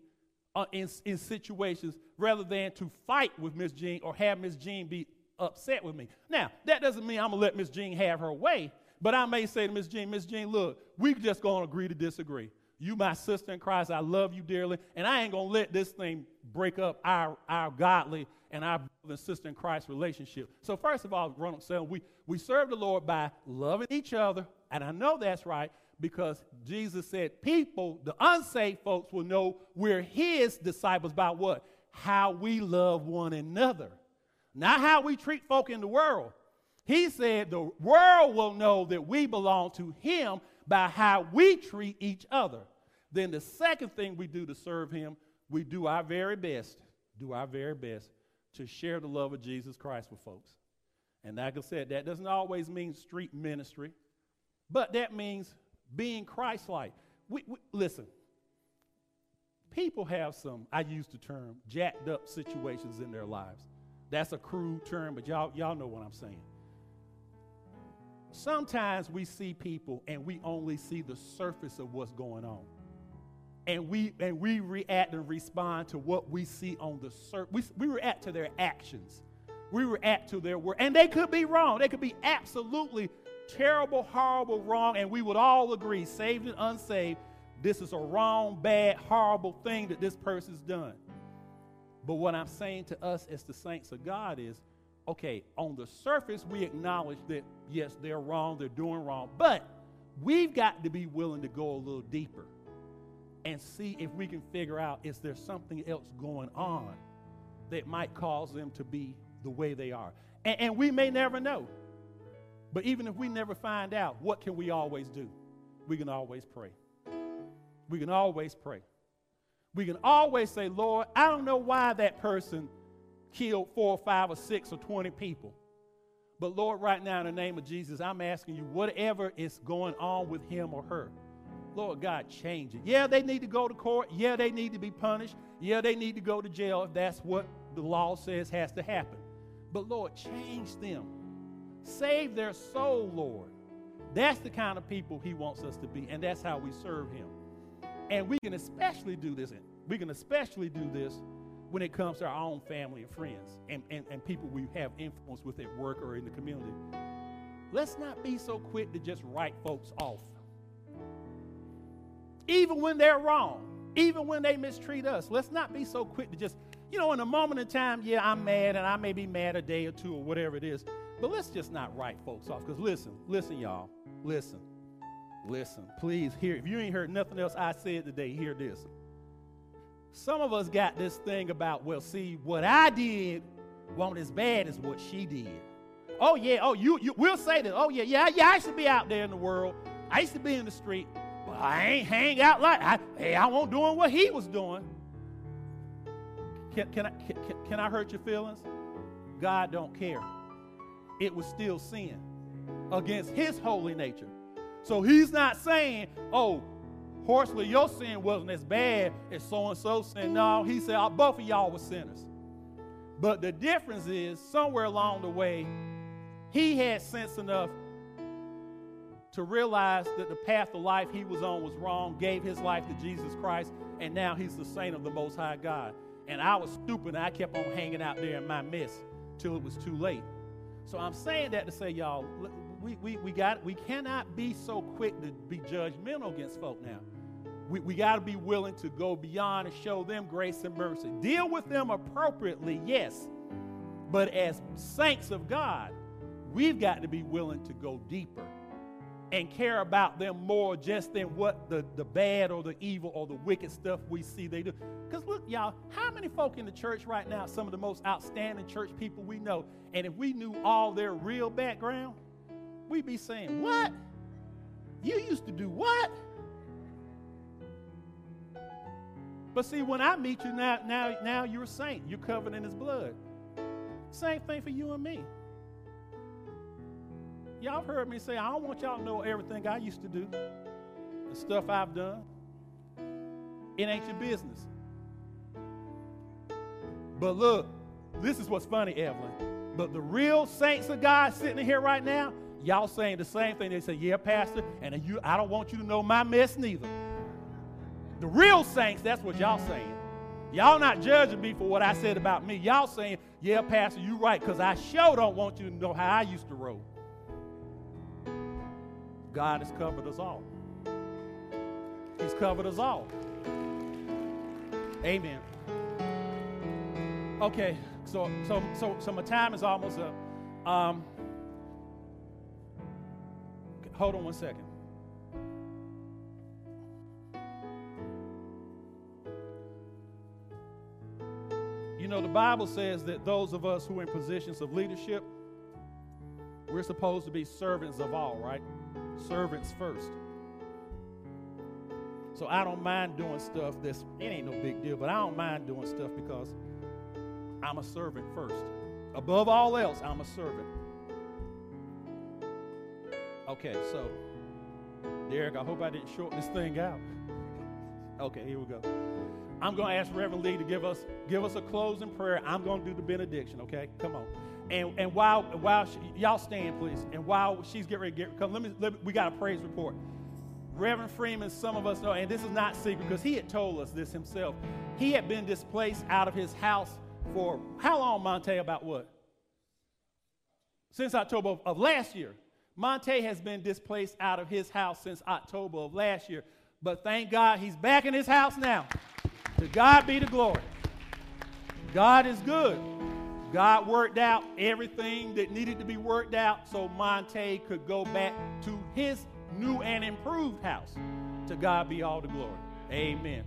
uh, in, in situations rather than to fight with Miss Jean or have Miss Jean be upset with me. Now, that doesn't mean I'm going to let Miss Jean have her way, but I may say to Miss Jean, Miss Jean, look, we just going to agree to disagree. You, my sister in Christ, I love you dearly, and I ain't going to let this thing break up our, our godly and our brother and sister in Christ relationship. So, first of all, Ronald said, we, we serve the Lord by loving each other, and I know that's right, because Jesus said, people, the unsaved folks, will know we're his disciples by what? How we love one another. Not how we treat folk in the world. He said the world will know that we belong to him by how we treat each other. Then the second thing we do to serve him, we do our very best, do our very best to share the love of Jesus Christ with folks. And like I said, that doesn't always mean street ministry, but that means being Christ like. We, we, listen, people have some, I use the term, jacked up situations in their lives. That's a crude term, but y'all, y'all know what I'm saying. Sometimes we see people and we only see the surface of what's going on. And we, and we react and respond to what we see on the surface. We, we react to their actions. We react to their word. And they could be wrong. They could be absolutely terrible, horrible, wrong, and we would all agree, saved and unsaved, this is a wrong, bad, horrible thing that this person's done. But what I'm saying to us as the saints of God is okay, on the surface, we acknowledge that, yes, they're wrong, they're doing wrong, but we've got to be willing to go a little deeper and see if we can figure out is there something else going on that might cause them to be the way they are. And, and we may never know. But even if we never find out, what can we always do? We can always pray. We can always pray. We can always say, Lord, I don't know why that person killed four or five or six or 20 people. But Lord, right now, in the name of Jesus, I'm asking you, whatever is going on with him or her, Lord God, change it. Yeah, they need to go to court. Yeah, they need to be punished. Yeah, they need to go to jail if that's what the law says has to happen. But Lord, change them. Save their soul, Lord. That's the kind of people He wants us to be, and that's how we serve Him. And we can especially do this. We can especially do this when it comes to our own family and friends and, and, and people we have influence with at work or in the community. Let's not be so quick to just write folks off. Even when they're wrong, even when they mistreat us, let's not be so quick to just, you know, in a moment in time, yeah, I'm mad and I may be mad a day or two or whatever it is. But let's just not write folks off. Because listen, listen, y'all. Listen. Listen. Please hear. If you ain't heard nothing else I said today, hear this. some of us got this thing about, well, see, what I did wasn't as bad as what she did. Oh yeah, oh you, you we'll say that. Oh yeah, yeah, yeah. I used to be out there in the world. I used to be in the street, but I ain't hang out like I. Hey, I won't doing what he was doing. Can, can I can, can I hurt your feelings? God don't care. It was still sin against His holy nature. So He's not saying, "Oh, Horsley, your sin wasn't as bad as so and so sin." No, He said, oh, "Both of y'all were sinners." But the difference is, somewhere along the way, he had sense enough to realize that the path of life he was on was wrong, gave his life to Jesus Christ, and now he's the saint of the Most High God. And I was stupid, and I kept on hanging out there in my mess till it was too late. So I'm saying that to say, y'all, we, we, we, got, we cannot be so quick to be judgmental against folk now. We, we got to be willing to go beyond and show them grace and mercy. Deal with them appropriately, yes. But as saints of God, we've got to be willing to go deeper and care about them more just than what the, the bad or the evil or the wicked stuff we see they do. Because look, y'all, how many folk in the church right now, some of the most outstanding church people we know, and if we knew all their real background, we'd be saying, What? You used to do what? But see, when I meet you now, now, now you're a saint. You're covered in his blood. Same thing for you and me. Y'all heard me say, I don't want y'all to know everything I used to do, the stuff I've done. It ain't your business. But look, this is what's funny, Evelyn. But the real saints of God sitting here right now, y'all saying the same thing. They say, Yeah, Pastor, and you, I don't want you to know my mess neither. The real saints, that's what y'all saying. Y'all not judging me for what I said about me. Y'all saying, yeah, Pastor, you right, because I sure don't want you to know how I used to roll. God has covered us all. He's covered us all. Amen. Okay, so so so so my time is almost up. Um, hold on one second. You know, the Bible says that those of us who are in positions of leadership, we're supposed to be servants of all, right? Servants first. So I don't mind doing stuff that's, it ain't no big deal, but I don't mind doing stuff because I'm a servant first. Above all else, I'm a servant. Okay, so, Derek, I hope I didn't short this thing out. Okay, here we go. I'm going to ask Reverend Lee to give us give us a closing prayer. I'm going to do the benediction. Okay, come on. And and while while she, y'all stand, please. And while she's getting ready to get come, let me, let me we got a praise report. Reverend Freeman, some of us know, and this is not secret because he had told us this himself. He had been displaced out of his house for how long, Monte? About what? Since October of, of last year. Monte has been displaced out of his house since October of last year. But thank God he's back in his house now. To God be the glory. God is good. God worked out everything that needed to be worked out so Monte could go back to his new and improved house. To God be all the glory. Amen.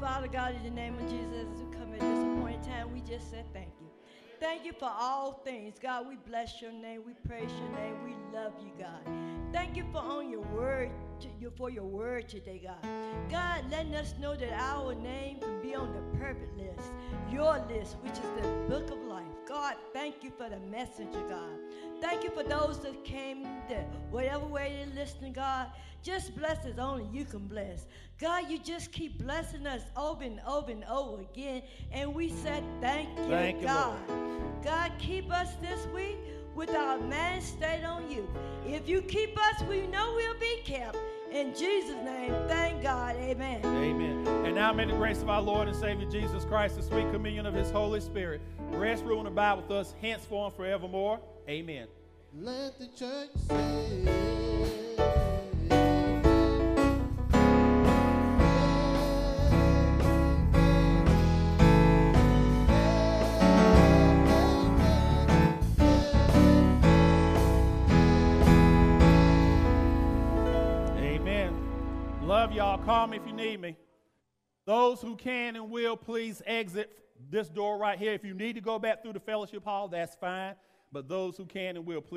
Father God, in the name of Jesus, as we come at this appointed time, we just said thank you. Thank you for all things. God, we bless your name. We praise your name. We love you, God. Thank you for on your word, for your word today, God. God, letting us know that our name can be on the perfect list, your list, which is the book of life. God, thank you for the messenger, God. Thank you for those that came, that whatever way they're listening, God. Just bless us only you can bless. God, you just keep blessing us over and over and over again. And we said, Thank you, Thank you, God. God, keep us this week with our mind stayed on you. If you keep us, we know we'll be kept. In Jesus' name, thank God. Amen. Amen. And now may the grace of our Lord and Savior Jesus Christ, the sweet communion of his Holy Spirit, rest, rule, and abide with us henceforth and forevermore. Amen. Let the church say. Y'all. Call me if you need me. Those who can and will, please exit this door right here. If you need to go back through the fellowship hall, that's fine. But those who can and will, please.